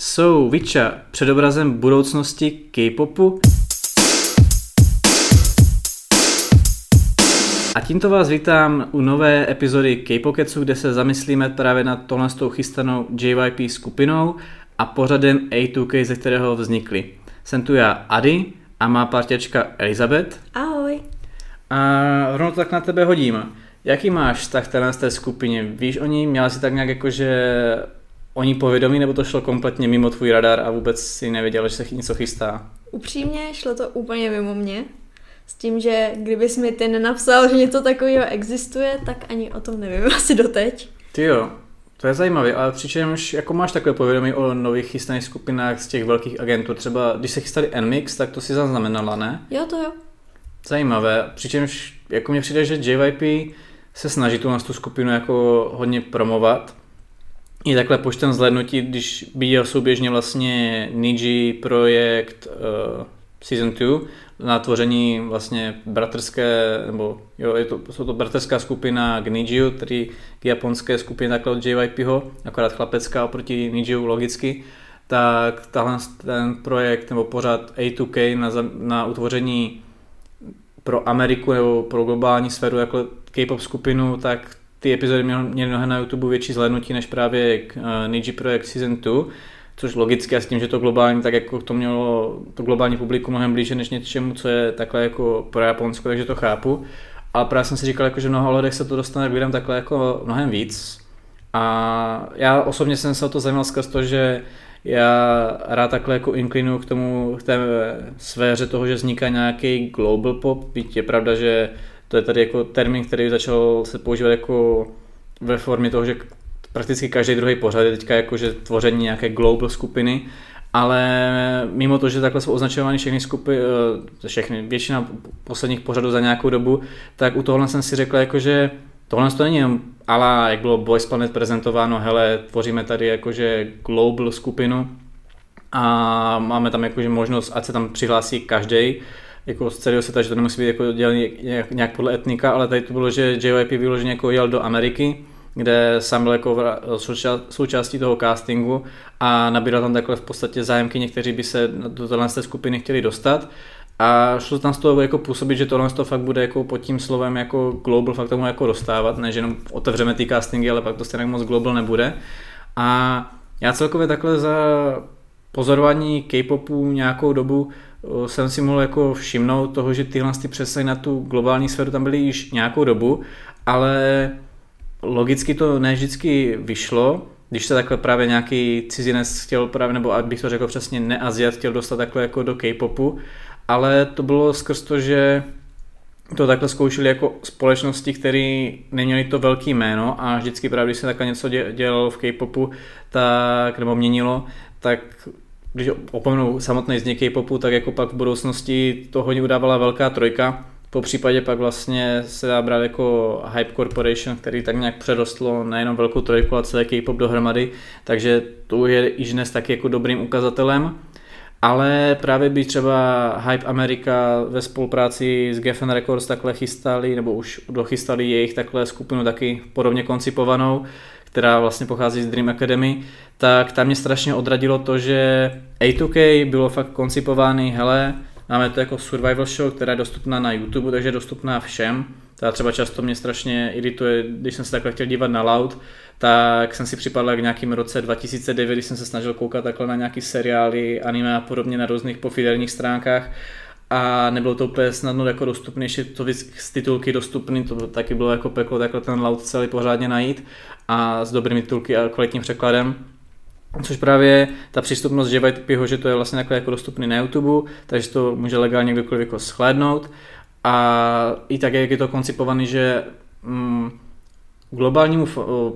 Jsou Vicha předobrazem budoucnosti K-popu? A tímto vás vítám u nové epizody K-Poketsu, kde se zamyslíme právě nad tohle s tou chystanou JYP skupinou a pořadem A2K, ze kterého vznikly. Jsem tu já Ady a má partěčka Elizabeth. Ahoj. A rovnou tak na tebe hodím. Jaký máš vztah z té skupině? Víš o ní? Měla si tak nějak jako, že o ní povědomí, nebo to šlo kompletně mimo tvůj radar a vůbec si nevěděla, že se něco chystá? Upřímně šlo to úplně mimo mě. S tím, že kdybys mi ty nenapsal, že něco takového existuje, tak ani o tom nevím asi doteď. Ty jo, to je zajímavé, ale přičemž jako máš takové povědomí o nových chystaných skupinách z těch velkých agentů, třeba když se chystali NMIX, tak to si zaznamenala, ne? Jo, to jo. Zajímavé, přičemž jako mě přijde, že JYP se snaží tu, tu skupinu jako hodně promovat, i takhle počtem zhlédnutí, když viděl souběžně vlastně Niji projekt uh, Season 2 na tvoření vlastně bratrské, nebo jo, je to, jsou to bratrská skupina k Nijiu, který k japonské skupině takhle od JYPho, akorát chlapecká oproti Nijiu logicky, tak tahle ten projekt nebo pořád A2K na, na utvoření pro Ameriku nebo pro globální sféru jako K-pop skupinu, tak ty epizody měly mnohem na YouTube větší zhlédnutí než právě k uh, Niji Project Season 2, což logicky a s tím, že to globální, tak jako to mělo to globální publikum mnohem blíže než něčemu, co je takhle jako pro Japonsko, takže to chápu. Ale právě jsem si říkal, jako, že v mnoha ohledech se to dostane k lidem takhle jako mnohem víc. A já osobně jsem se o to zajímal skrz to, že já rád takhle jako inklinu k tomu, k té sféře toho, že vzniká nějaký global pop, byť je pravda, že to je tady jako termín, který začal se používat jako ve formě toho, že prakticky každý druhý pořad je teďka jako, že tvoření nějaké global skupiny, ale mimo to, že takhle jsou označovány všechny skupiny, eh, všechny, většina posledních pořadů za nějakou dobu, tak u tohle jsem si řekl, jako, že tohle to není jenom ala, jak bylo Boys Planet prezentováno, hele, tvoříme tady jakože global skupinu a máme tam jakože možnost, ať se tam přihlásí každý, jako z celého světa, že to nemusí být jako dělený nějak, podle etnika, ale tady to bylo, že JYP vyloženě jako jel do Ameriky, kde sám byl jako součástí toho castingu a nabíral tam takhle v podstatě zájemky, někteří by se do téhle skupiny chtěli dostat a šlo tam z toho jako působit, že tohle to fakt bude jako pod tím slovem jako global fakt tomu jako dostávat, ne že jenom otevřeme ty castingy, ale pak to stejně moc global nebude. A já celkově takhle za pozorování K-popu nějakou dobu jsem si mohl jako všimnout toho, že tyhle ty přesahy na tu globální sféru tam byly již nějakou dobu, ale logicky to ne vždycky vyšlo, když se takhle právě nějaký cizinec chtěl právě, nebo abych to řekl přesně, neaziat chtěl dostat takhle jako do K-popu, ale to bylo skrz to, že to takhle zkoušeli jako společnosti, které neměly to velký jméno a vždycky právě, když se takhle něco dělalo v K-popu, tak, nebo měnilo, tak když opomenu samotný zněk K-popu, tak jako pak v budoucnosti to hodně udávala velká trojka, po případě pak vlastně se dá brát jako Hype Corporation, který tak nějak přerostlo nejenom velkou trojku, ale celý K-pop dohromady, takže to je již dnes taky jako dobrým ukazatelem. Ale právě by třeba Hype America ve spolupráci s Geffen Records takhle chystali, nebo už dochystali jejich takhle skupinu taky podobně koncipovanou, která vlastně pochází z Dream Academy, tak tam mě strašně odradilo to, že A2K bylo fakt koncipovány, hele, máme to jako survival show, která je dostupná na YouTube, takže je dostupná všem. Ta třeba často mě strašně irituje, když jsem se takhle chtěl dívat na Loud, tak jsem si připadl k nějakým roce 2009, když jsem se snažil koukat takhle na nějaký seriály, anime a podobně na různých pofiderních stránkách a nebylo to úplně snadno jako dostupné, ještě to z titulky dostupný, to taky bylo jako peklo takhle ten Loud celý pořádně najít a s dobrými titulky a kvalitním překladem. Což právě ta přístupnost JVTPho, že to je vlastně jako dostupný na YouTube, takže to může legálně kdokoliv jako shlédnout. A i tak, jak je to koncipovaný, že mm, globálnímu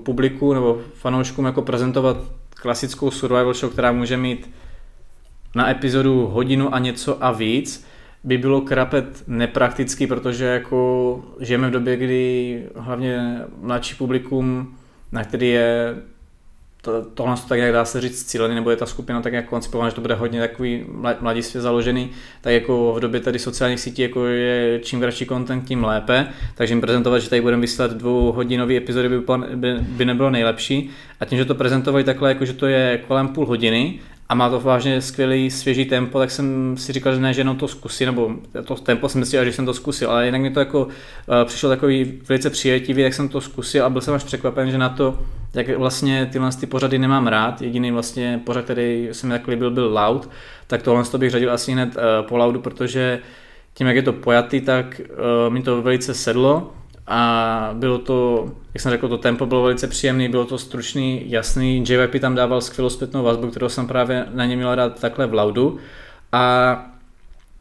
publiku nebo fanouškům jako prezentovat klasickou survival show, která může mít na epizodu hodinu a něco a víc, by bylo krapet nepraktický, protože jako žijeme v době, kdy hlavně mladší publikum, na který je to, tohle to tak jak dá se říct cílený, nebo je ta skupina tak jak koncipovaná, že to bude hodně takový mladistvě založený, tak jako v době tady sociálních sítí jako je čím kratší content, tím lépe, takže jim prezentovat, že tady budeme vysílat dvouhodinový epizody by, by, by, nebylo nejlepší. A tím, že to prezentovali takhle, jako že to je kolem půl hodiny a má to vážně skvělý svěží tempo, tak jsem si říkal, že ne, že jenom to zkusí, nebo to tempo jsem myslel, že jsem to zkusil, ale jinak mi to jako uh, přišlo takový velice přijetivý, tak jsem to zkusil a byl jsem až překvapen, že na to, jak vlastně tyhle ty pořady nemám rád, jediný vlastně pořad, který jsem tak líbil, byl Loud, tak tohle to bych řadil asi hned uh, po Loudu, protože tím, jak je to pojatý, tak uh, mi to velice sedlo a bylo to, jak jsem řekl, to tempo bylo velice příjemný, bylo to stručný, jasný, JYP tam dával skvělou zpětnou vazbu, kterou jsem právě na ně měl rád takhle v laudu. A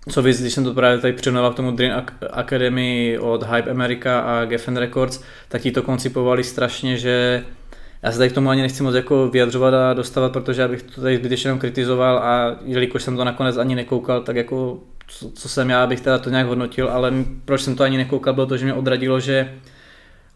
co víc, když jsem to právě tady přirovnal k tomu Dream Academy od Hype America a Geffen Records, tak ti to koncipovali strašně, že já se tady k tomu ani nechci moc jako vyjadřovat a dostávat, protože abych to tady zbytečně kritizoval a jelikož jsem to nakonec ani nekoukal, tak jako co, co jsem já, abych teda to nějak hodnotil, ale proč jsem to ani nekoukal, bylo to, že mě odradilo, že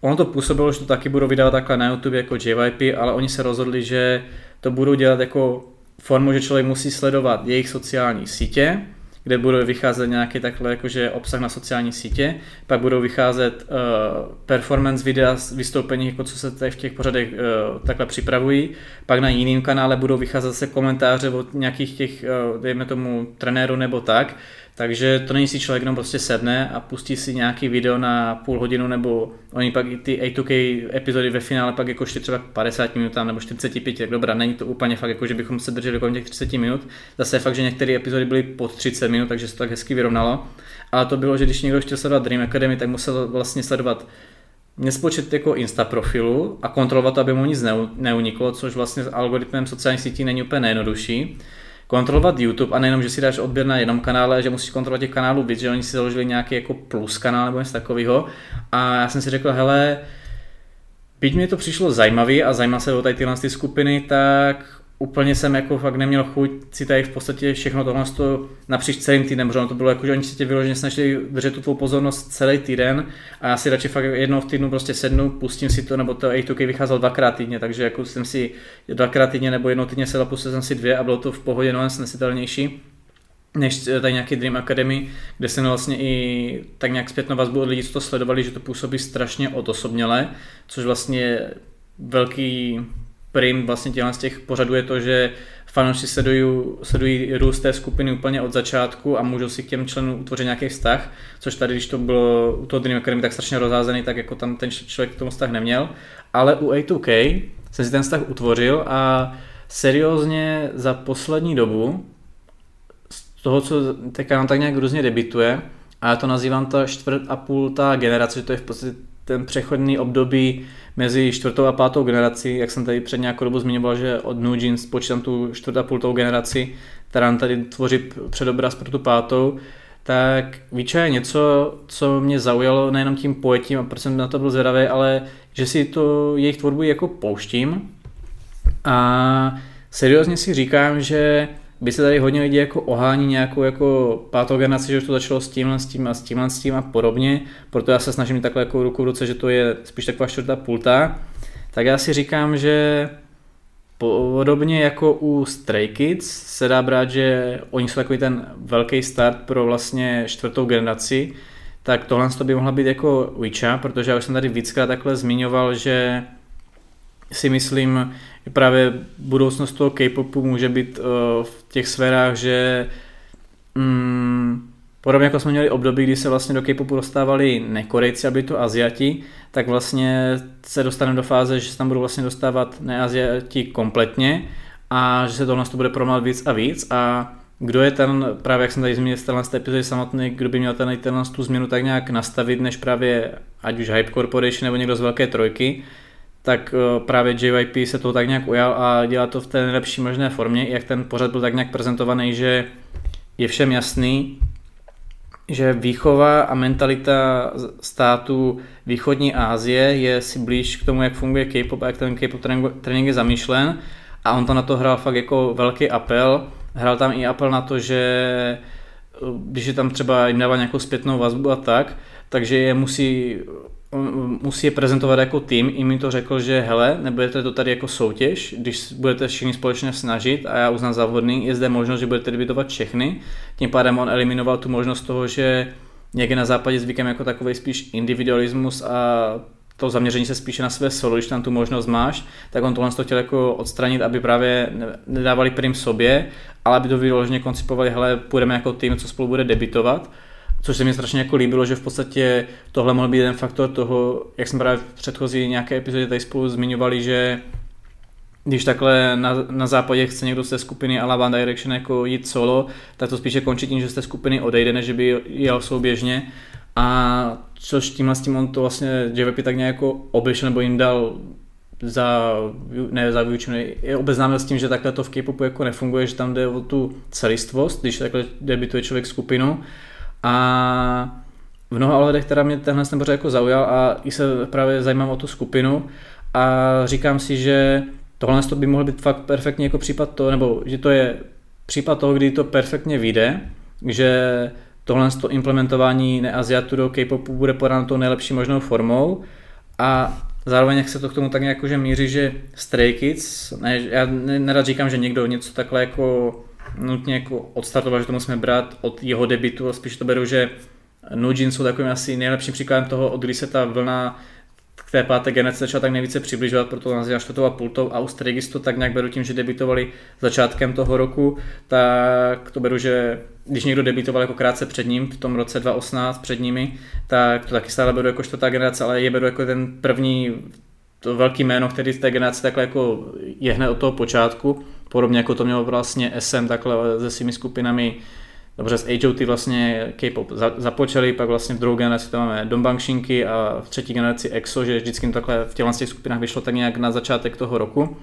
ono to působilo, že to taky budou vydávat takhle na YouTube jako JYP, ale oni se rozhodli, že to budou dělat jako formu, že člověk musí sledovat jejich sociální sítě, kde budou vycházet nějaký takhle jakože obsah na sociální sítě, pak budou vycházet uh, performance videa z vystoupení, jako co se tady v těch pořadech uh, takhle připravují, pak na jiném kanále budou vycházet zase komentáře od nějakých těch, uh, dejme tomu, trenérů nebo tak, takže to není si člověk jenom prostě sedne a pustí si nějaký video na půl hodinu, nebo oni pak i ty A2K epizody ve finále pak jako třeba 50 minutám nebo 45, tak dobrá, není to úplně fakt jako, že bychom se drželi kolem těch 30 minut. Zase je fakt, že některé epizody byly pod 30 minut, takže se to tak hezky vyrovnalo. Ale to bylo, že když někdo chtěl sledovat Dream Academy, tak musel vlastně sledovat nespočet jako Insta profilu a kontrolovat aby mu nic neuniklo, což vlastně s algoritmem sociálních sítí není úplně nejjednodušší kontrolovat YouTube a nejenom, že si dáš odběr na jednom kanále, že musíš kontrolovat těch kanálů víc, že oni si založili nějaký jako plus kanál nebo něco takového. A já jsem si řekl, hele, byť mi to přišlo zajímavý a zajímal se o tady tyhle ty skupiny, tak úplně jsem jako fakt neměl chuť si tady v podstatě všechno tohle napříč celým týdnem, protože to bylo jako, že oni si tě vyloženě snažili držet tu tvou pozornost celý týden a já si radši fakt jednou v týdnu prostě sednu, pustím si to, nebo to A2K vycházel dvakrát týdně, takže jako jsem si dvakrát týdně nebo jednou týdně sedl, pustil jsem si dvě a bylo to v pohodě mnohem snesitelnější než tady nějaký Dream Academy, kde jsem vlastně i tak nějak zpětnou vazbu od lidí, co to sledovali, že to působí strašně odosobněle, což vlastně velký prim vlastně těla z těch pořadů je to, že fanoušci sledují, sledují růst té skupiny úplně od začátku a můžou si k těm členům utvořit nějaký vztah, což tady, když to bylo u toho Dream Academy tak strašně rozházený, tak jako tam ten člověk k tomu vztah neměl. Ale u A2K jsem si ten vztah utvořil a seriózně za poslední dobu z toho, co teďka nám tak nějak různě debituje, a já to nazývám ta čtvrt a půl ta generace, že to je v podstatě ten přechodný období mezi čtvrtou a pátou generací, jak jsem tady před nějakou dobu zmiňoval, že od New Jeans počítám tu čtvrtou a půltou generaci, která tady tvoří předobraz pro tu pátou, tak Víča je něco, co mě zaujalo nejenom tím pojetím a proč jsem na to byl zvědavý, ale že si to jejich tvorbu jako pouštím. A seriózně si říkám, že by se tady hodně lidí jako ohání nějakou jako pátou generaci, že už to začalo s tímhle, s tím a s tímhle, s tím a podobně, proto já se snažím mít takhle jako ruku v ruce, že to je spíš taková čtvrtá půlta, tak já si říkám, že podobně jako u Stray Kids se dá brát, že oni jsou takový ten velký start pro vlastně čtvrtou generaci, tak tohle by mohla být jako Witcha, protože já už jsem tady víckrát takhle zmiňoval, že si myslím, že právě budoucnost toho K-popu může být uh, v těch sférách, že um, podobně jako jsme měli období, kdy se vlastně do K-popu dostávali nekorejci, aby to Aziati, tak vlastně se dostaneme do fáze, že se tam budou vlastně dostávat neaziati kompletně a že se tohle bude promávat víc a víc. A kdo je ten, právě jak jsem tady zmínil z téhle epizody samotný, kdo by měl ten, ten tu změnu tak nějak nastavit, než právě ať už Hype Corporation nebo někdo z velké trojky, tak eh, právě JYP se toho tak nějak ujal a dělá to v té nejlepší možné formě, jak ten pořad byl tak nějak prezentovaný, že je všem jasný, že výchova a mentalita států východní Asie je si blíž k tomu, jak funguje K-pop a jak ten K-pop trénink je zamýšlen a on to na to hrál fakt jako velký apel. Hrál tam i apel na to, že eh, když je tam třeba jim dává nějakou zpětnou vazbu a tak, takže je musí musí je prezentovat jako tým, i mi to řekl, že hele, nebudete to tady jako soutěž, když budete všichni společně snažit a já uznám za vhodný, je zde možnost, že budete debitovat všechny, tím pádem on eliminoval tu možnost toho, že někde na západě zvykem jako takový spíš individualismus a to zaměření se spíše na své solo, když tam tu možnost máš, tak on tohle to chtěl jako odstranit, aby právě nedávali prim sobě, ale aby to vyloženě koncipovali, hele, půjdeme jako tým, co spolu bude debitovat Což se mi strašně jako líbilo, že v podstatě tohle mohl být jeden faktor toho, jak jsme právě v předchozí nějaké epizodě tady spolu zmiňovali, že když takhle na, na západě chce někdo z té skupiny a One Direction jako jít solo, tak to spíše končí tím, že z té skupiny odejde, než by jel souběžně. A což tímhle s tím on to vlastně JVP tak nějak jako obešel nebo jim dal za, ne za vyučený, je obeznámil s tím, že takhle to v K-popu jako nefunguje, že tam jde o tu celistvost, když takhle debituje člověk skupinu a v mnoha ohledech teda mě tenhle ten jako zaujal a i se právě zajímám o tu skupinu. A říkám si, že tohle by mohl být fakt perfektně jako případ toho, nebo že to je případ toho, kdy to perfektně vyjde, že tohle to implementování neaziatu do K-popu bude podáno tou nejlepší možnou formou. A zároveň jak se to k tomu tak nějak že míří, že Stray Kids, ne, já nerad říkám, že někdo něco takhle jako nutně jako odstartovat, že to musíme brát od jeho debitu, ale spíš to beru, že Nujin jsou takovým asi nejlepším příkladem toho, od kdy se ta vlna k té páté generaci začala tak nejvíce přibližovat, proto nazývá čtvrtou a půltou a u Strigistu tak nějak beru tím, že debitovali začátkem toho roku, tak to beru, že když někdo debitoval jako krátce před ním, v tom roce 2018 před nimi, tak to taky stále beru jako čtvrtá generace, ale je beru jako ten první to velký jméno, který z té generace takhle jako je hned od toho počátku, podobně jako to mělo vlastně SM takhle se svými skupinami, dobře s HOT vlastně K-pop započali, pak vlastně v druhou generaci tam máme Dongbangšinky a v třetí generaci EXO, že vždycky takhle v těch skupinách vyšlo tak nějak na začátek toho roku.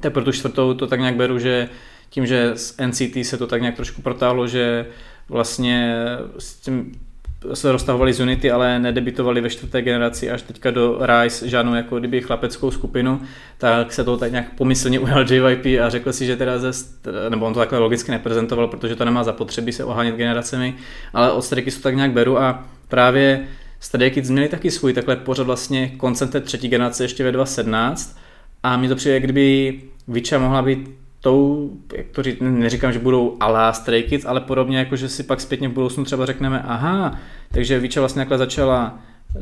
Tak pro tu čtvrtou to tak nějak beru, že tím, že z NCT se to tak nějak trošku protáhlo, že vlastně s tím se roztahovali z Unity, ale nedebitovali ve čtvrté generaci až teďka do Rise žádnou jako kdyby chlapeckou skupinu, tak se to tak nějak pomyslně ujal JYP a řekl si, že teda ze, nebo on to takhle logicky neprezentoval, protože to nemá zapotřebí se ohánět generacemi, ale od Stray to tak nějak beru a právě Stray Kids měli taky svůj takhle pořad vlastně koncem té třetí generace ještě ve 2017 a mi to přijde, kdyby Vicha mohla být tou, jak to říct, neříkám, že budou alá Stray Kids, ale podobně jako, že si pak zpětně v budoucnu třeba řekneme, aha, takže Víča vlastně takhle začala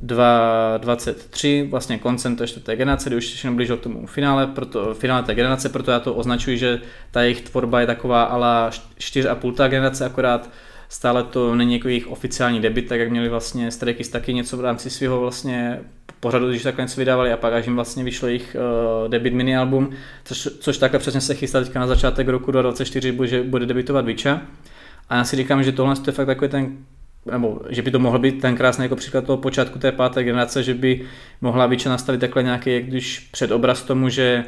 2.23, vlastně koncem té čtvrté generace, kdy už se blížilo k tomu finále, proto, finále té generace, proto já to označuji, že ta jejich tvorba je taková ala 4,5 generace, akorát stále to není jako jejich oficiální debit, tak jak měli vlastně Stray Kids taky něco v rámci svého vlastně pořadu, když takhle něco vydávali a pak až jim vlastně vyšlo jejich uh, debit mini album, což, což takhle přesně se chystá teďka na začátek roku 2024, že bude debitovat Vicha. A já si říkám, že tohle je fakt takový ten nebo že by to mohl být ten krásný jako příklad toho počátku té páté generace, že by mohla Vicha nastavit takhle nějaký, jak když předobraz tomu, že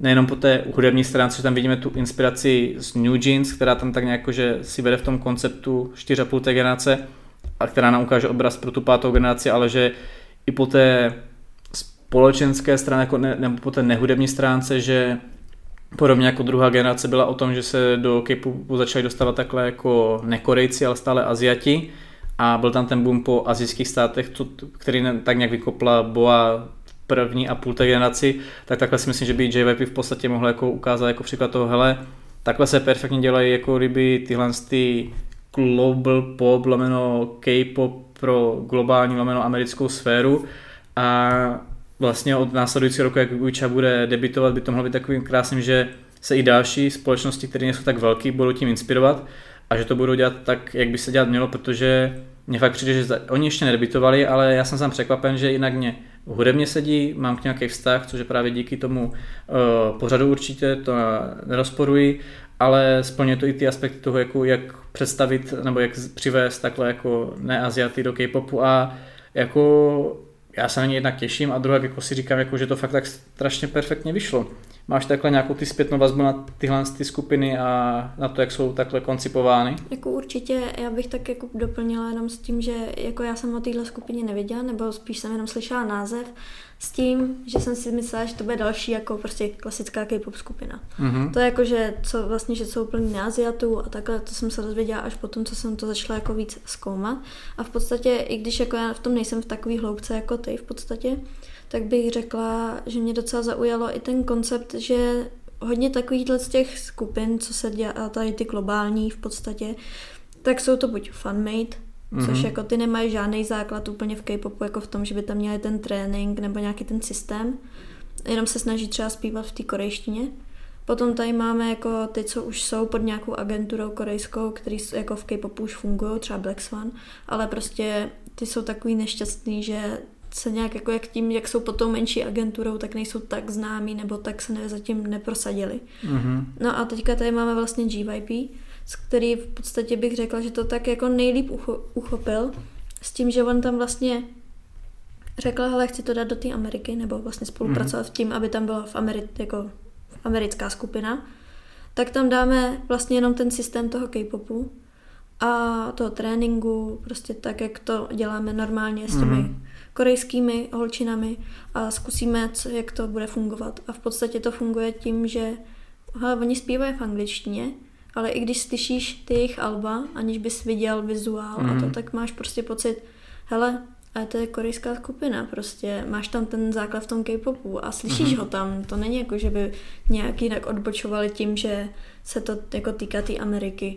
nejenom po té hudební stránce, že tam vidíme tu inspiraci z New Jeans, která tam tak nějak že si vede v tom konceptu 4,5 té generace, a která nám ukáže obraz pro tu pátou generaci, ale že i po té společenské straně, jako ne, nebo po té nehudební stránce, že podobně jako druhá generace byla o tom, že se do K-popu začali dostávat takhle jako nekorejci, ale stále Aziati. A byl tam ten boom po azijských státech, který tak nějak vykopla Boa první a půl té generaci, tak takhle si myslím, že by JYP v podstatě mohl jako ukázat jako příklad toho, hele, takhle se perfektně dělají jako kdyby tyhle ty global pop, lomeno K-pop pro globální lomeno americkou sféru. A vlastně od následujícího roku, jak Guicha bude debitovat, by to mohlo být takovým krásným, že se i další společnosti, které nejsou tak velké, budou tím inspirovat a že to budou dělat tak, jak by se dělat mělo, protože mě fakt přijde, že oni ještě nedebitovali, ale já jsem sám překvapen, že jinak mě hudebně sedí, mám k nějaký vztah, což je právě díky tomu uh, pořadu určitě, to nerozporuji ale splňuje to i ty aspekty toho, jako jak představit nebo jak přivést takhle jako neaziaty do K-popu a jako já se na ně jednak těším a druhá jako si říkám, jako, že to fakt tak strašně perfektně vyšlo. Máš takhle nějakou ty zpětnou vazbu na tyhle ty skupiny a na to, jak jsou takhle koncipovány? Jako určitě, já bych tak jako doplnila jenom s tím, že jako já jsem o téhle skupině nevěděla, nebo spíš jsem jenom slyšela název, s tím, že jsem si myslela, že to bude další jako prostě klasická K-pop skupina. Mm-hmm. To je jako, že co vlastně, že jsou plní Aziatů a takhle, to jsem se dozvěděla až potom, co jsem to začala jako víc zkoumat. A v podstatě, i když jako já v tom nejsem v takový hloubce jako ty v podstatě, tak bych řekla, že mě docela zaujalo i ten koncept, že hodně takovýchhle z těch skupin, co se dělá, tady ty globální v podstatě, tak jsou to buď fanmade, mm-hmm. což jako ty nemají žádný základ úplně v K-popu, jako v tom, že by tam měli ten trénink nebo nějaký ten systém, jenom se snaží třeba zpívat v té korejštině. Potom tady máme jako ty, co už jsou pod nějakou agenturou korejskou, který jako v K-popu už fungují, třeba Black Swan, ale prostě ty jsou takový nešťastný, že se nějak jako jak tím, jak jsou pod tou menší agenturou, tak nejsou tak známí nebo tak se ne, zatím neprosadili. Mm-hmm. No a teďka tady máme vlastně GYP, z který v podstatě bych řekla, že to tak jako nejlíp ucho, uchopil, s tím, že on tam vlastně řekl, hele, chci to dát do té Ameriky, nebo vlastně spolupracovat mm-hmm. v tím, aby tam byla v Ameri- jako americká skupina, tak tam dáme vlastně jenom ten systém toho K-popu a toho tréninku, prostě tak, jak to děláme normálně s těmi mm-hmm. korejskými holčinami a zkusíme, co, jak to bude fungovat. A v podstatě to funguje tím, že hele, oni zpívají v angličtině, ale i když slyšíš ty jejich alba, aniž bys viděl vizuál mm. a to, mhm. tak máš prostě pocit, hele, a to je korejská skupina, prostě máš tam ten základ v tom K-popu a slyšíš mm. ho tam, to není jako, že by nějak jinak odbočovali tím, že se to jako týká té tý Ameriky.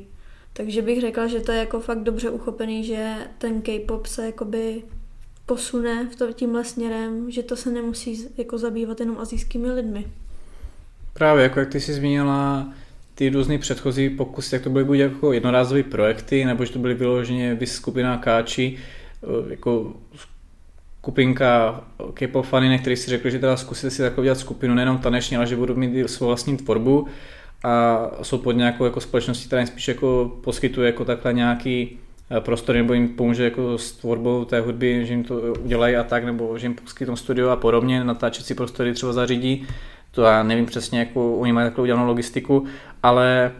Takže bych řekla, že to je jako fakt dobře uchopený, že ten K-pop se jakoby posune v to, tímhle směrem, že to se nemusí jako zabývat jenom azijskými lidmi. Právě, jako jak ty jsi zmínila, ty různé předchozí pokusy, jak to byly buď jako jednorázové projekty, nebo že to byly vyloženě skupina káči, eh, jako skupinka K-pop který si řekl, že teda zkusit si takové dělat skupinu, nejenom taneční, ale že budou mít svou vlastní tvorbu a jsou pod nějakou jako společností, která jim spíš jako poskytuje jako takhle nějaký eh, prostor, nebo jim pomůže jako s tvorbou té hudby, že jim to udělají a tak, nebo že jim poskytnou studio a podobně, natáčecí prostory třeba zařídí to já nevím přesně, jakou oni mají takovou udělanou logistiku, ale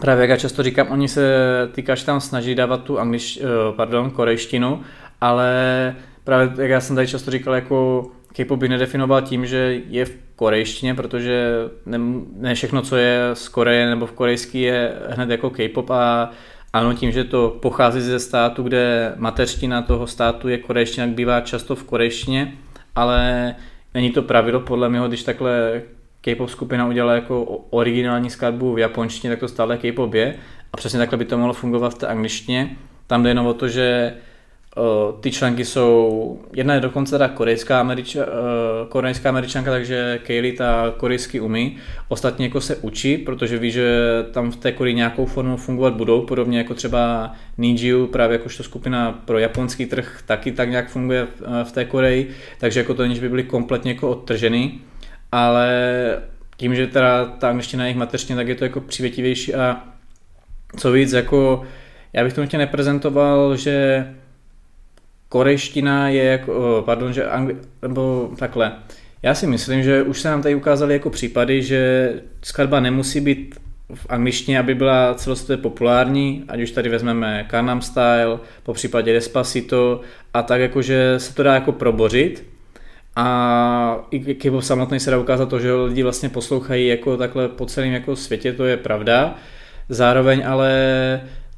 právě jak já často říkám, oni se týkáš tam snaží dávat tu anglič, eh, pardon, korejštinu, ale právě jak já jsem tady často říkal, jako K-pop by nedefinoval tím, že je v korejštině, protože ne, ne všechno, co je z Koreje nebo v korejský je hned jako K-pop a ano, tím, že to pochází ze státu, kde mateřština toho státu je korejština, bývá často v korejštině, ale není to pravidlo podle mě, když takhle K-pop skupina udělala jako originální skladbu v japonštině, tak to stále K-pop je a přesně takhle by to mohlo fungovat v té angličtině. Tam jde jenom o to, že ty členky jsou, jedna je dokonce teda korejská, američa, korejská američanka, takže Kaylee ta korejsky umí. Ostatně jako se učí, protože ví, že tam v té Koreji nějakou formou fungovat budou, podobně jako třeba Nijiu, právě jakožto skupina pro japonský trh, taky tak nějak funguje v té Koreji, takže jako to že by byly kompletně jako odtržený, ale tím, že teda ta angličtina je jejich mateřština, tak je to jako přívětivější a co víc, jako já bych to nutně neprezentoval, že korejština je jako, pardon, že angli, nebo takhle. Já si myslím, že už se nám tady ukázaly jako případy, že skladba nemusí být v angličtině, aby byla celosvětově populární, ať už tady vezmeme Gangnam Style, po případě Despacito a tak jako, že se to dá jako probořit a i K-pop samotný se dá ukázat to, že lidi vlastně poslouchají jako takhle po celém jako světě, to je pravda. Zároveň ale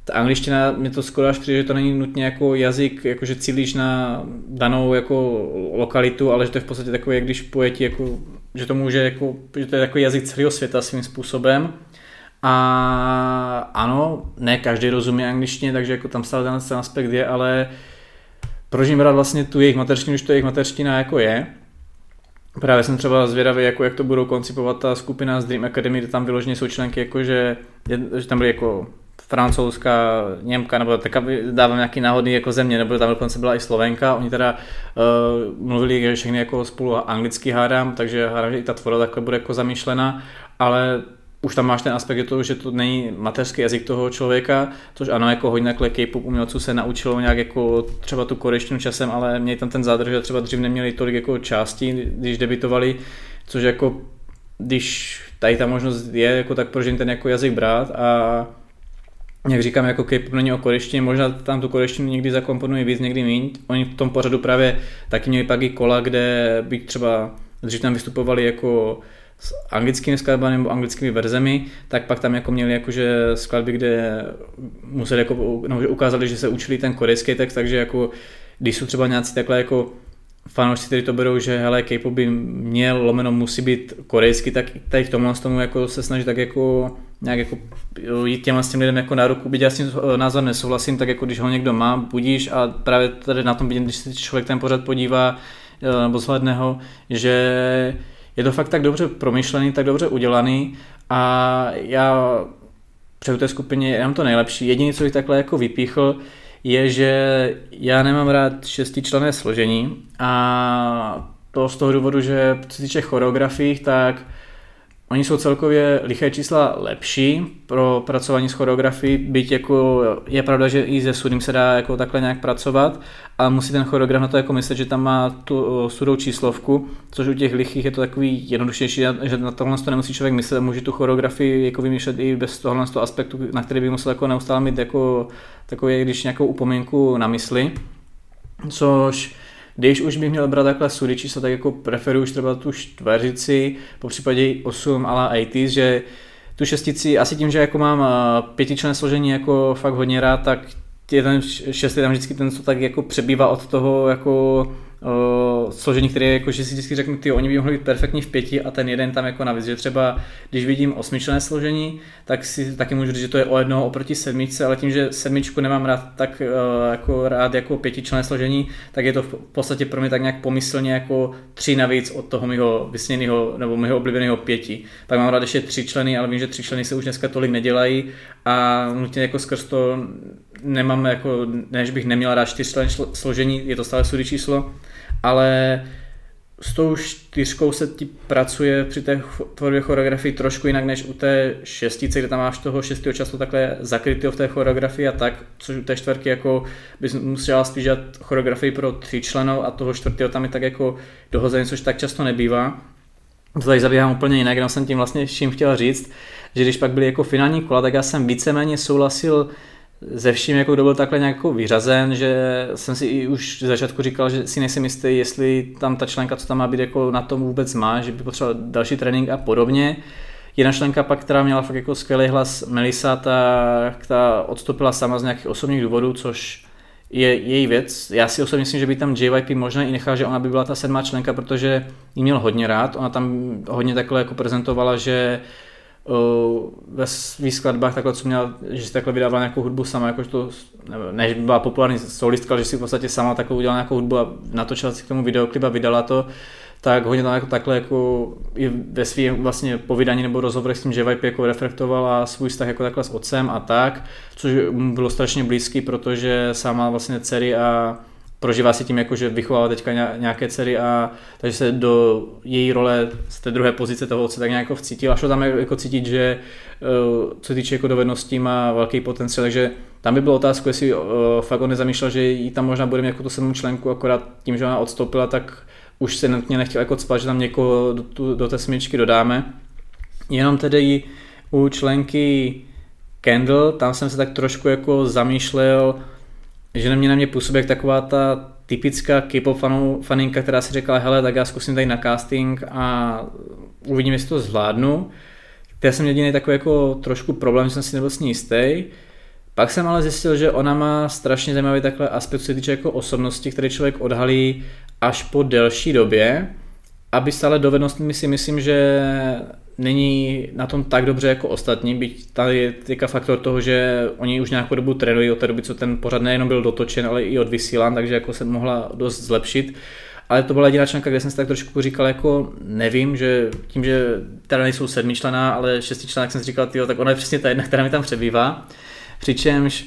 ta angličtina, mě to skoro až přijde, že to není nutně jako jazyk, jakože cílíš na danou jako lokalitu, ale že to je v podstatě takový, jak když pojeti, jako, že to může jako, že to je takový jazyk celého světa svým způsobem. A ano, ne každý rozumí angličtině, takže jako tam stále ten aspekt je, ale proč jim rád vlastně tu jejich mateřštinu, když to jejich mateřština jako je. Právě jsem třeba zvědavý, jako jak to budou koncipovat ta skupina z Dream Academy, kde tam vyloženě jsou členky, jako že, že tam byly jako francouzská, Němka, nebo tak dávám nějaký náhodný jako země, nebo tam dokonce byla i Slovenka, oni teda uh, mluvili že všechny jako spolu anglicky hádám, takže hádám, že i ta tvorba takhle bude jako zamýšlena, ale už tam máš ten aspekt toho, že to není mateřský jazyk toho člověka, což ano, jako hodně takhle K-pop umělců se naučilo nějak jako třeba tu korejštinu časem, ale měli tam ten zádrž, že třeba dřív neměli tolik jako částí, když debitovali, což jako když tady ta možnost je, jako tak proč ten jako jazyk brát a jak říkám, jako K-pop není o korejštině, možná tam tu korejštinu někdy zakomponují víc, někdy méně. Oni v tom pořadu právě taky měli pak i kola, kde by třeba dřív tam vystupovali jako s anglickými skladbami nebo anglickými verzemi, tak pak tam jako měli jakože skladby, kde museli jako, no, ukázali, že se učili ten korejský text, takže jako když jsou třeba nějací takhle jako fanoušci, kteří to berou, že hele, K-pop by měl, lomeno musí být korejský, tak tady v tomhle tomu jako se snaží tak jako nějak jako jít těmhle s těm lidem jako na ruku, byť já s tím názor nesouhlasím, tak jako když ho někdo má, budíš a právě tady na tom vidím, když se člověk ten pořad podívá, eh, nebo zhledne ho, že je to fakt tak dobře promyšlený, tak dobře udělaný a já přeju té skupině jenom to nejlepší. Jediné, co bych takhle jako vypíchl, je, že já nemám rád šestičlené složení a to z toho důvodu, že co se týče choreografií, tak Oni jsou celkově liché čísla lepší pro pracování s choreografií, byť jako je pravda, že i se sudem se dá jako takhle nějak pracovat, a musí ten choreograf na to jako myslet, že tam má tu sudou číslovku, což u těch lichých je to takový jednodušější, že na tohle to nemusí člověk myslet, může tu choreografii jako vymýšlet i bez tohle toho aspektu, na který by musel jako neustále mít jako takový, když nějakou upomínku na mysli, což když už bych měl brát takhle sudy čísla, tak jako preferuji už třeba tu čtveřici, po případě 8 ala 80, že tu šestici, asi tím, že jako mám eh, pětičlenné složení jako fakt hodně rád, tak je ten šestý tam vždycky ten, co tak jako přebývá od toho jako uh, složení, které jako, že si vždycky řeknu, ty oni by mohli být perfektní v pěti a ten jeden tam jako navíc, že třeba když vidím osmičlené složení, tak si taky můžu říct, že to je o jednoho oproti sedmičce, ale tím, že sedmičku nemám rád tak uh, jako rád jako pětičlené složení, tak je to v podstatě pro mě tak nějak pomyslně jako tři navíc od toho mého vysněného nebo mého oblíbeného pěti. Pak mám rád ještě tři členy, ale vím, že tři členy se už dneska tolik nedělají a nutně jako skrz to nemám jako, než bych neměl rád čtyřčlenné složení, je to stále sudy číslo, ale s tou čtyřkou se ti pracuje při té tvorbě choreografii trošku jinak než u té šestice, kde tam máš toho šestého času takhle zakrytého v té choreografii a tak, což u té čtvrky jako bys musela spíš dělat choreografii pro tři členů a toho čtvrtého tam je tak jako dohozený, což tak často nebývá. To tady zabíhám úplně jinak, jenom jsem tím vlastně vším chtěl říct, že když pak byly jako finální kola, tak já jsem víceméně souhlasil ze vším, jako kdo byl takhle nějak jako vyřazen, že jsem si i už z začátku říkal, že si nejsem jistý, jestli tam ta členka, co tam má být, jako na tom vůbec má, že by potřeboval další trénink a podobně. Jedna členka pak, která měla fakt jako skvělý hlas, Melisa, tak ta odstoupila sama z nějakých osobních důvodů, což je její věc. Já si osobně myslím, že by tam JYP možná i nechal, že ona by byla ta sedmá členka, protože jí měl hodně rád. Ona tam hodně takhle jako prezentovala, že ve svých skladbách takhle, co měla, že si takhle vydávala nějakou hudbu sama, jakož to, než byla populární solistka, že si v podstatě sama takovou udělala nějakou hudbu a natočila si k tomu videoklip a vydala to, tak hodně tam jako takhle jako i ve svém vlastně povídání nebo rozhovorech s tím, že Vibe jako reflektovala svůj vztah jako takhle s otcem a tak, což mu bylo strašně blízký, protože sama vlastně dcery a prožívá si tím, jako, že vychovává teďka nějaké dcery a takže se do její role z té druhé pozice toho otce tak nějak jako vcítil a šlo tam jako cítit, že eh, co týče jako dovedností má velký potenciál, takže tam by bylo otázku, jestli uh, fakt on nezamýšlel, že jí tam možná bude jako tu sedmou členku, akorát tím, že ona odstoupila, tak už se nutně nechtěl jako cpat, že tam někoho do, tu, do té smyčky dodáme. Jenom tedy u členky Candle, tam jsem se tak trošku jako zamýšlel, že na mě na mě působí jak taková ta typická K-pop faninka, která si řekla, hele, tak já zkusím tady na casting a uvidím, jestli to zvládnu. Já jsem jediný takový jako trošku problém, že jsem si nebyl s ní jistý. Pak jsem ale zjistil, že ona má strašně zajímavý takhle aspekt, co se týče jako osobnosti, který člověk odhalí až po delší době. Aby stále dovednostmi si myslím, že není na tom tak dobře jako ostatní, byť tady je teďka faktor toho, že oni už nějakou dobu trénují od té doby, co ten pořad nejenom byl dotočen, ale i odvysílán, takže jako se mohla dost zlepšit. Ale to byla jediná členka, kde jsem si tak trošku říkal, jako nevím, že tím, že teda nejsou sedmičlená, ale šestičlená, jak jsem si říkal, tyjo, tak ona je přesně ta jedna, která mi tam přebývá. Přičemž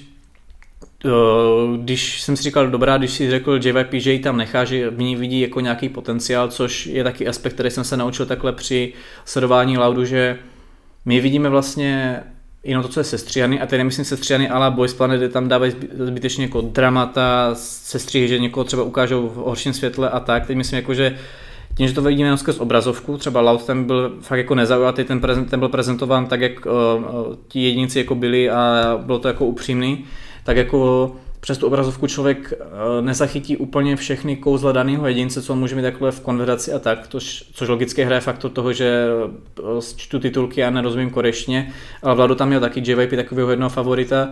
když jsem si říkal, dobrá, když si řekl JYP, že ji tam nechá, že v ní vidí jako nějaký potenciál, což je taky aspekt, který jsem se naučil takhle při sledování Laudu, že my vidíme vlastně jenom to, co je sestříhaný, a teď nemyslím sestříhaný ale Boys Planet, kde tam dávají zbytečně jako dramata, sestříhy, že někoho třeba ukážou v horším světle a tak. Teď myslím jako, že tím, že to vidíme jenom skrz obrazovku, třeba Loud ten byl fakt jako nezaujatý, ten, prezent, ten byl prezentován tak, jak uh, ti jedinci jako byli a bylo to jako upřímný, tak jako přes tu obrazovku člověk uh, nezachytí úplně všechny kouzla daného jedince, co může mít takhle v konverzaci a tak, tož, což logicky hraje faktor toho, že uh, čtu titulky a nerozumím korešně, ale Vlado tam měl taky JYP takového jednoho favorita,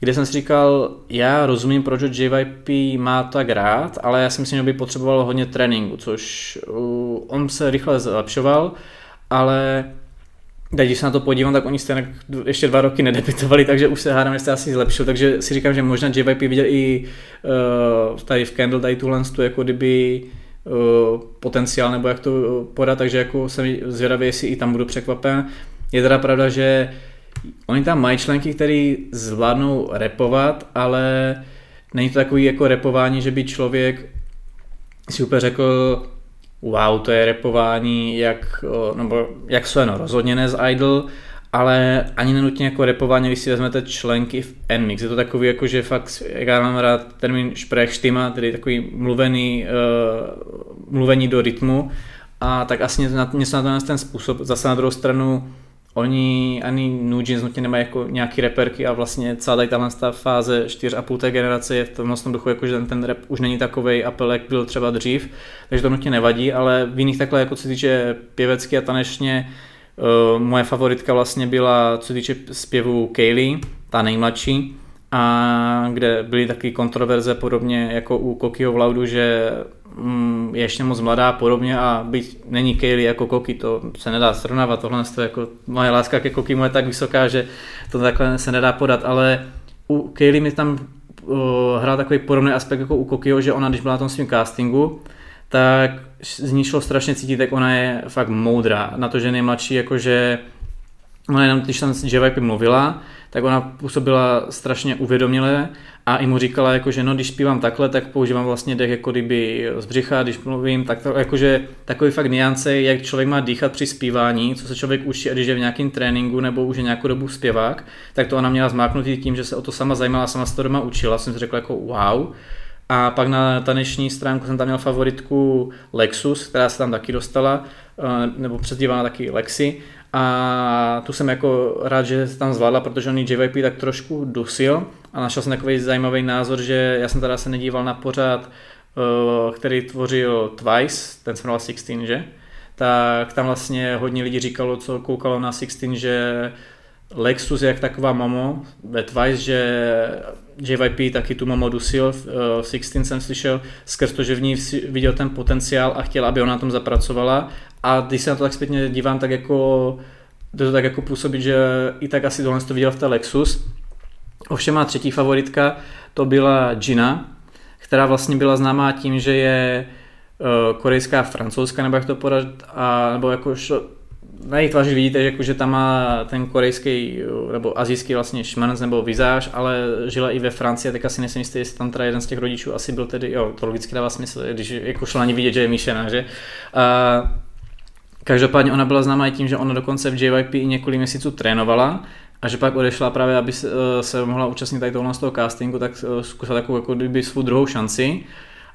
kde jsem si říkal, já rozumím, proč JYP má tak rád, ale já si myslím, že by potřeboval hodně tréninku, což uh, on se rychle zlepšoval, ale Teď, když se na to podívám, tak oni stejně ještě dva roky nedebitovali, takže už se hádám, se asi zlepšil, takže si říkám, že možná JYP viděl i uh, tady v Candle tady tuhle tu jako kdyby uh, potenciál, nebo jak to podat, takže jako jsem zvědavý, jestli i tam budu překvapen. Je teda pravda, že Oni tam mají členky, které zvládnou repovat, ale není to takový jako repování, že by člověk si úplně řekl, wow, to je repování, jak, nebo jak jsou rozhodně ne z Idol, ale ani nenutně jako repování, když si vezmete členky v NMix. Je to takový jako, že fakt, jak já mám rád termín šprechštyma, tedy takový mluvený, uh, mluvení do rytmu, a tak asi něco na, něco na ten způsob. Zase na druhou stranu oni ani New Jeans nutně nemají jako nějaký reperky a vlastně celá tady tahle fáze 4,5 té generace je v tomhle tom duchu, jako že ten, ten rap už není takový apel, jak byl třeba dřív, takže to nutně nevadí, ale v jiných takhle, jako co týče pěvecky a tanečně, uh, moje favoritka vlastně byla, co týče zpěvu Kaylee, ta nejmladší, a kde byly taky kontroverze podobně jako u Kokiho v Laudu, že je ještě moc mladá podobně a byť není Kaylee jako Koki, to se nedá srovnávat, tohle je jako moje láska ke Koki je tak vysoká, že to takhle se nedá podat, ale u Kaylee mi tam hrál takový podobný aspekt jako u Kokiho, že ona, když byla na tom svém castingu, tak z ní šlo strašně cítit, jak ona je fakt moudrá. Na to, že nejmladší, jakože ona jenom, když tam s mluvila, tak ona působila strašně uvědoměle a i mu říkala, jako, že no, když zpívám takhle, tak používám vlastně dech jako kdyby z břicha, když mluvím, tak to, jakože takový fakt niance, jak člověk má dýchat při zpívání, co se člověk učí, když je v nějakém tréninku nebo už je nějakou dobu zpěvák, tak to ona měla zmáknutý tím, že se o to sama zajímala, sama se to doma učila, jsem si řekl jako wow. A pak na taneční stránku jsem tam měl favoritku Lexus, která se tam taky dostala, eh, nebo přezdívala taky Lexi a tu jsem jako rád, že se tam zvládla, protože on JYP tak trošku dusil a našel jsem takový zajímavý názor, že já jsem teda se nedíval na pořád, eh, který tvořil Twice, ten se jmenoval Sixteen, že? Tak tam vlastně hodně lidí říkalo, co koukalo na Sixteen, že Lexus je jak taková mamo ve Twice, že JYP taky tu mamu dusil, v uh, Sixteen jsem slyšel, skrz to, že v ní viděl ten potenciál a chtěl, aby ona na tom zapracovala a když se na to tak zpětně dívám, tak jako to tak jako působit, že i tak asi tohle to viděl v té Lexus. Ovšem má třetí favoritka, to byla Gina, která vlastně byla známá tím, že je uh, korejská francouzská, nebo jak to podat, a, nebo jako šlo, na jejich tváři vidíte, že, jako, že tam má ten korejský nebo azijský vlastně šmanec nebo vizáž, ale žila i ve Francii, tak asi nejsem jistý, jestli tam teda jeden z těch rodičů asi byl tedy, jo, to logicky dává smysl, když jako šla ani vidět, že je míšená, že? A, každopádně ona byla známá i tím, že ona dokonce v JYP i několik měsíců trénovala a že pak odešla právě, aby se, eh, se mohla účastnit tady tohle z toho castingu, tak eh, zkusila takovou jako kdyby svou druhou šanci.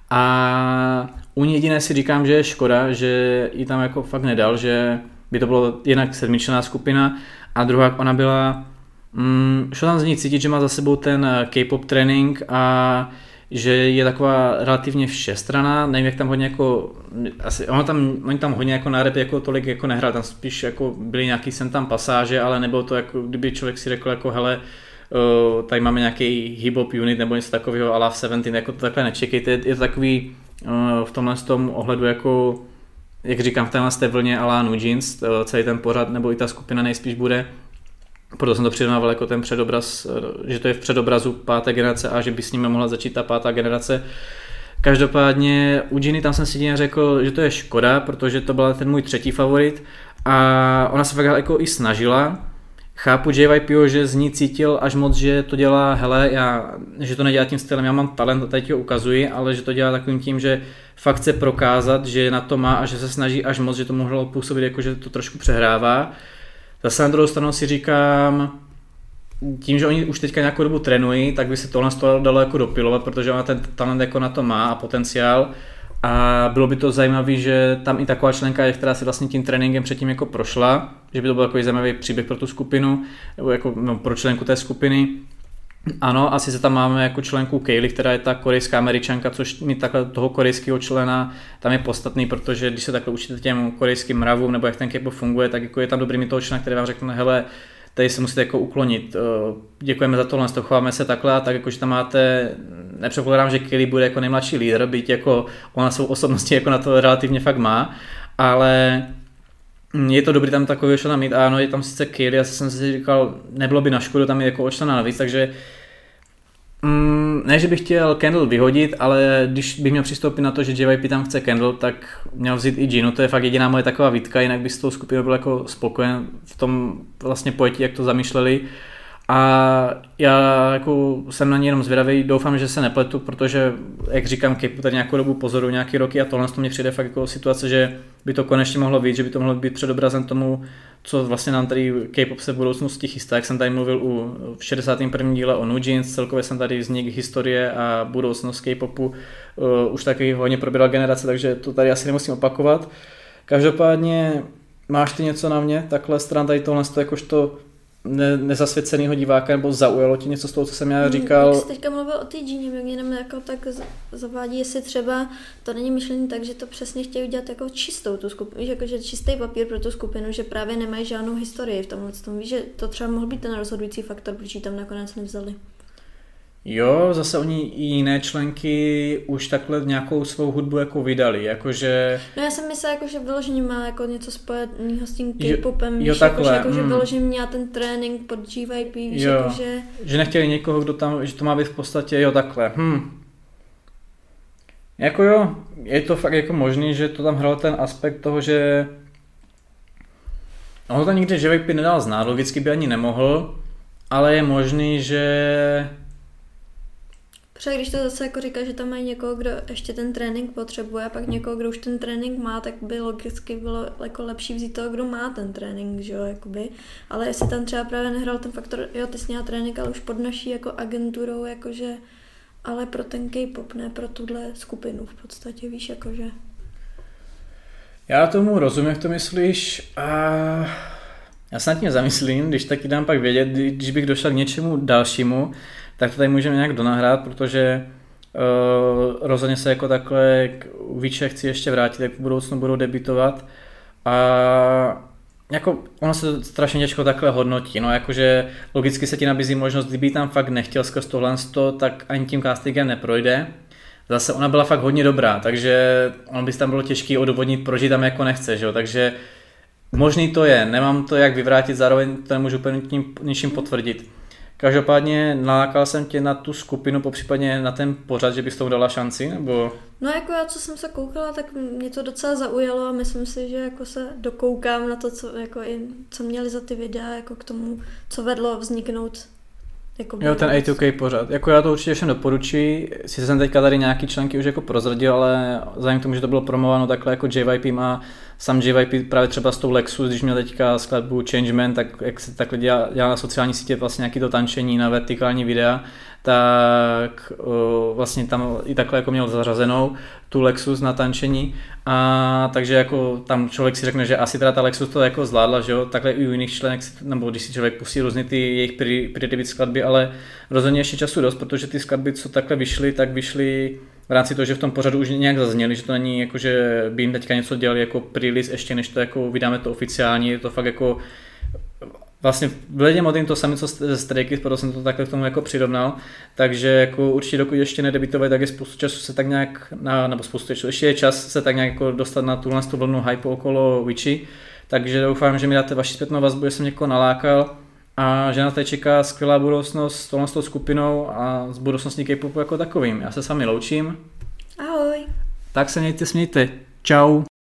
A u ní jediné si říkám, že je škoda, že ji tam jako fakt nedal, že by to bylo jinak sedmičlená skupina. A druhá ona byla, mm, šlo tam z ní cítit, že má za sebou ten eh, K-pop trénink a že je taková relativně všestraná, nevím jak tam hodně jako, asi, ono tam, oni tam hodně jako na rap jako tolik jako nehrál, tam spíš jako byly nějaký sem tam pasáže, ale nebylo to jako, kdyby člověk si řekl jako hele, uh, tady máme nějaký hip-hop unit nebo něco takového ala v 17, jako to takhle nečekejte, je to takový uh, v tomhle tom ohledu jako jak říkám, v téhle té vlně Alá New Jeans, eh, celý ten pořad nebo i ta skupina nejspíš bude. Proto jsem to přirovnával jako ten předobraz, eh, že to je v předobrazu páté generace a že by s nimi mohla začít ta pátá generace. Každopádně u Ginny tam jsem si jen řekl, že to je škoda, protože to byl ten můj třetí favorit a ona se fakt jako i snažila, chápu JYPO, že z ní cítil až moc, že to dělá, hele, já, že to nedělá tím stylem, já mám talent a teď ho ukazuji, ale že to dělá takovým tím, že fakt chce prokázat, že na to má a že se snaží až moc, že to mohlo působit jako, že to trošku přehrává. Zase na druhou stranu si říkám, tím, že oni už teďka nějakou dobu trénují, tak by se tohle dalo jako dopilovat, protože ona ten talent jako na to má a potenciál A bylo by to zajímavé, že tam i taková členka je, která si vlastně tím tréninkem předtím jako prošla, že by to byl takový zajímavý příběh pro tu skupinu, nebo jako no, pro členku té skupiny. Ano, asi se tam máme jako členku Kaylee, která je ta korejská američanka, což mi takhle toho korejského člena tam je podstatný, protože když se takhle učíte těm korejským mravům nebo jak ten K-pop funguje, tak jako je tam dobrý mi toho člena, který vám řekne, hele, tady se musíte jako uklonit. Eh, děkujeme za tohle, to chováme se takhle a tak jako, že tam máte, nepředpokládám, že Kelly bude jako nejmladší lídr, byť jako ona svou osobnosti jako na to relativně fakt má, ale je to dobrý tam takový člena mít a ano, je tam sice Kelly, já jsem si říkal, nebylo by na škodu tam jako o člena navíc, takže Mm, ne, že bych chtěl Kendall vyhodit, ale když bych měl přistoupit na to, že JYP tam chce Kendall, tak měl vzít i Ginu, to je fakt jediná moje taková výtka, jinak by s tou skupinou byl jako spokojen v tom vlastně pojetí, jak to zamýšleli. A já jako jsem na ně jenom zvědavý, doufám, že se nepletu, protože, jak říkám, Kipu tady nějakou dobu pozoru, nějaký roky a tohle to mě přijde fakt jako situace, že by to konečně mohlo být, že by to mohlo být předobrazem tomu, co vlastně nám tady K-pop se v budoucnosti chystá. Jak jsem tady mluvil u, v 61. díle o New Jeans, celkově jsem tady vznik historie a budoucnost K-popu uh, už taky hodně probíral generace, takže to tady asi nemusím opakovat. Každopádně máš ty něco na mě, takhle stran tady tohle, jakožto ne, nezasvěceného diváka, nebo zaujalo ti něco z toho, co jsem já hmm, říkal? Jak jsi teďka mluvil o té džíně, mě jenom jako tak zavádí, jestli třeba to není myšlení tak, že to přesně chtějí udělat jako čistou tu skupinu, že jako, že čistý papír pro tu skupinu, že právě nemají žádnou historii v tomhle tom. Víš, že to třeba mohl být ten rozhodující faktor, proč ji tam nakonec nevzali. Jo, zase oni i jiné členky už takhle nějakou svou hudbu jako vydali, jakože... No já jsem myslela, jako, že vyloženě má jako něco spojeného s tím K-popem, jo, víš, takhle, jako, že, jako, mm. že vyloženě měla ten trénink pod GYP, víš, jo, jako, že... že nechtěli někoho, kdo tam, že to má být v podstatě, jo takhle, hm. Jako jo, je to fakt jako možný, že to tam hrál ten aspekt toho, že ono to nikdy GYP nedal znát, logicky by ani nemohl, ale je možný, že Protože když to zase jako říká, že tam mají někoho, kdo ještě ten trénink potřebuje a pak někoho, kdo už ten trénink má, tak by logicky bylo jako lepší vzít toho, kdo má ten trénink, že jo, jakoby. Ale jestli tam třeba právě nehrál ten faktor, jo, ty jsi měla trénink, ale už pod naší jako agenturou, jakože, ale pro ten K-pop, ne pro tuhle skupinu v podstatě, víš, jakože. Já tomu rozumím, jak to myslíš. A já se nad tím zamyslím, když taky dám pak vědět, když bych došel k něčemu dalšímu, tak to tady můžeme nějak donahrát, protože uh, rozhodně se jako takhle k Víče chci ještě vrátit, jak v budoucnu budou debitovat a jako ono se strašně těžko takhle hodnotí, no jakože logicky se ti nabízí možnost, kdyby tam fakt nechtěl skrz tohle, tak ani tím castingem neprojde. Zase ona byla fakt hodně dobrá, takže on by tam bylo těžký odvodnit, proč tam jako nechce, že jo? takže možný to je, nemám to jak vyvrátit, zároveň to nemůžu úplně ničím potvrdit. Každopádně nalákal jsem tě na tu skupinu, po případně na ten pořad, že bys tomu dala šanci, nebo? No jako já, co jsem se koukala, tak mě to docela zaujalo a myslím si, že jako se dokoukám na to, co, jako i, co měli za ty videa, jako k tomu, co vedlo vzniknout jako jo, ten A2K pořád. Jako já to určitě všem doporučuji. Si jsem teďka tady nějaký články už jako prozradil, ale vzhledem k tomu, že to bylo promováno takhle jako JYP má sam JYP právě třeba s tou Lexus, když měl teďka skladbu Changeman, tak jak se takhle dělá, dělá na sociální sítě vlastně nějaký to tančení na vertikální videa, tak uh, vlastně tam i takhle jako měl zařazenou tu Lexus na tančení. A takže jako tam člověk si řekne, že asi teda ta Lexus to jako zvládla, že jo, takhle i u jiných členek, nebo když si člověk pustí různě ty jejich pre skladby, ale rozhodně ještě času dost, protože ty skladby, co takhle vyšly, tak vyšly v rámci toho, že v tom pořadu už nějak zazněli, že to není jako, že by jim teďka něco dělali jako pre ještě než to jako vydáme to oficiálně, je to fakt jako Vlastně Bledě Modin to samé, co ze Strejky, proto jsem to takhle k tomu jako přirovnal, takže jako určitě dokud ještě nedebitovali, tak je spoustu času se tak nějak, na, nebo spoustu času, ještě je čas se tak nějak jako dostat na tuhle tu vlnu hype okolo Witchy, takže doufám, že mi dáte vaši zpětnou vazbu, že jsem někoho nalákal a že nás tady čeká skvělá budoucnost s tohle skupinou a s budoucností K-popu jako takovým. Já se s vámi loučím. Ahoj. Tak se mějte, smějte. Ciao.